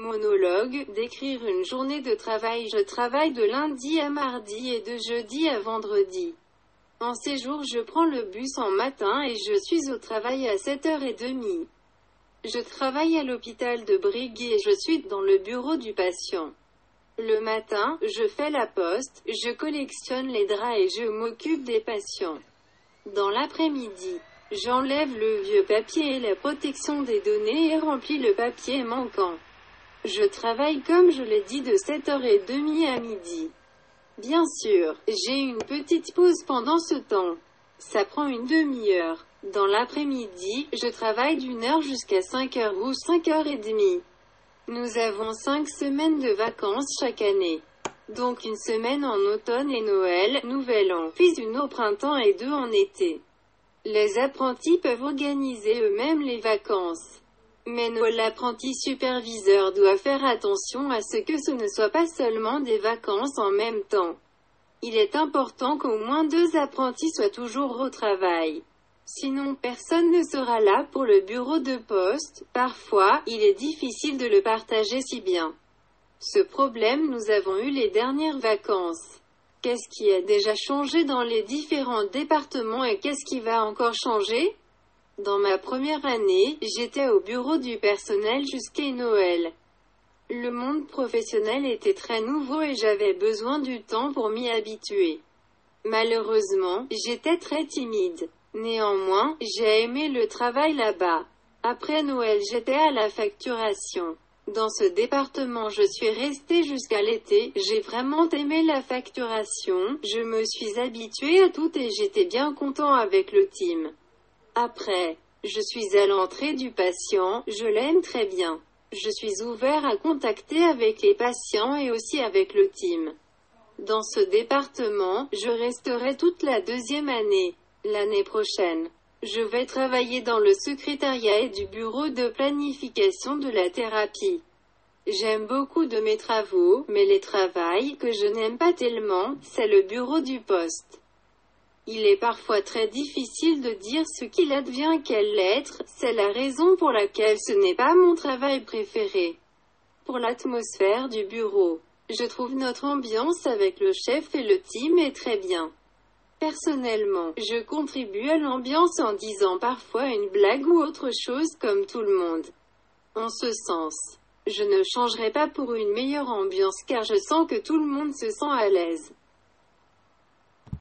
Monologue, d'écrire une journée de travail. Je travaille de lundi à mardi et de jeudi à vendredi. En ces jours, je prends le bus en matin et je suis au travail à 7h30. Je travaille à l'hôpital de Brigue et je suis dans le bureau du patient. Le matin, je fais la poste, je collectionne les draps et je m'occupe des patients. Dans l'après-midi, j'enlève le vieux papier et la protection des données et remplis le papier manquant. Je travaille comme je l'ai dit de 7h30 à midi. Bien sûr, j'ai une petite pause pendant ce temps. Ça prend une demi-heure. Dans l'après-midi, je travaille d'une heure jusqu'à 5h ou 5h30. Nous avons 5 semaines de vacances chaque année. Donc une semaine en automne et Noël, Nouvel An, puis une au printemps et deux en été. Les apprentis peuvent organiser eux-mêmes les vacances. Mais l'apprenti superviseur doit faire attention à ce que ce ne soit pas seulement des vacances en même temps. Il est important qu'au moins deux apprentis soient toujours au travail. Sinon personne ne sera là pour le bureau de poste, parfois, il est difficile de le partager si bien. Ce problème nous avons eu les dernières vacances. Qu'est-ce qui a déjà changé dans les différents départements et qu'est-ce qui va encore changer? Dans ma première année, j'étais au bureau du personnel jusqu'à Noël. Le monde professionnel était très nouveau et j'avais besoin du temps pour m'y habituer. Malheureusement, j'étais très timide. Néanmoins, j'ai aimé le travail là-bas. Après Noël j'étais à la facturation. Dans ce département je suis resté jusqu'à l'été, j'ai vraiment aimé la facturation, je me suis habitué à tout et j'étais bien content avec le team. Après, je suis à l'entrée du patient, je l'aime très bien. Je suis ouvert à contacter avec les patients et aussi avec le team. Dans ce département, je resterai toute la deuxième année. L'année prochaine, je vais travailler dans le secrétariat et du bureau de planification de la thérapie. J'aime beaucoup de mes travaux, mais les travails que je n'aime pas tellement, c'est le bureau du poste. Il est parfois très difficile de dire ce qu'il advient quelle lettre, c'est la raison pour laquelle ce n'est pas mon travail préféré. Pour l'atmosphère du bureau, je trouve notre ambiance avec le chef et le team est très bien. Personnellement, je contribue à l'ambiance en disant parfois une blague ou autre chose comme tout le monde. En ce sens, je ne changerai pas pour une meilleure ambiance car je sens que tout le monde se sent à l'aise.